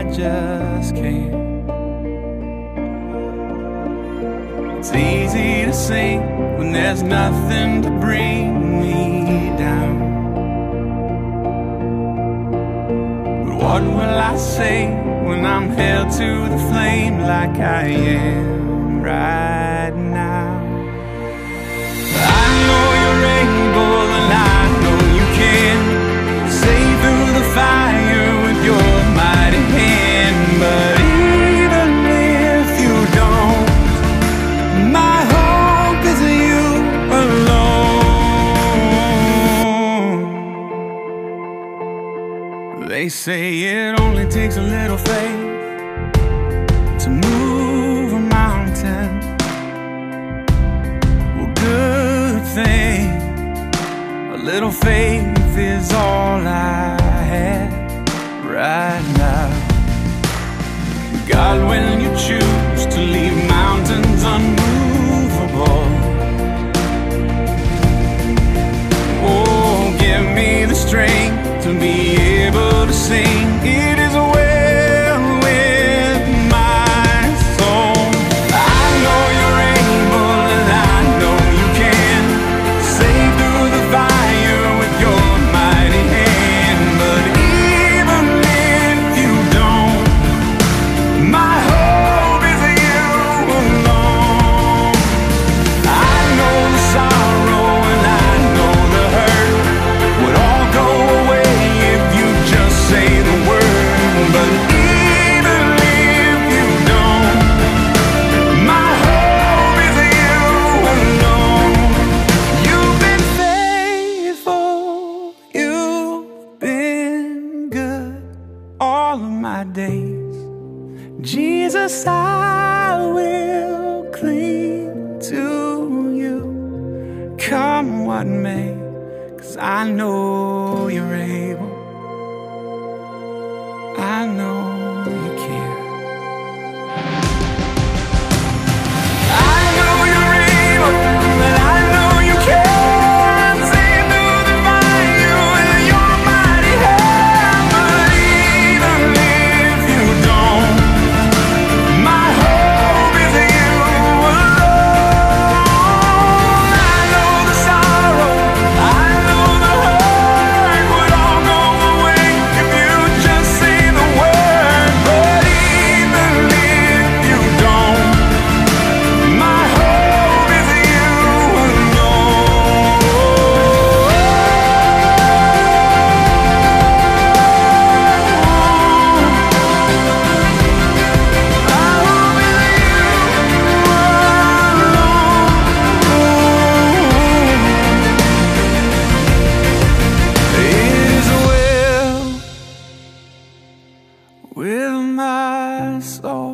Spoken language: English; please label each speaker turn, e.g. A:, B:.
A: I just can't. It's easy to sing when there's nothing to bring me down. But what will I say when I'm held to the flame like I am right now? They say it only takes a little faith to move a mountain. Well, good thing. A little faith is all sing. Jesus, I will cling to you. Come what may, cause I know you're able. I know with my soul.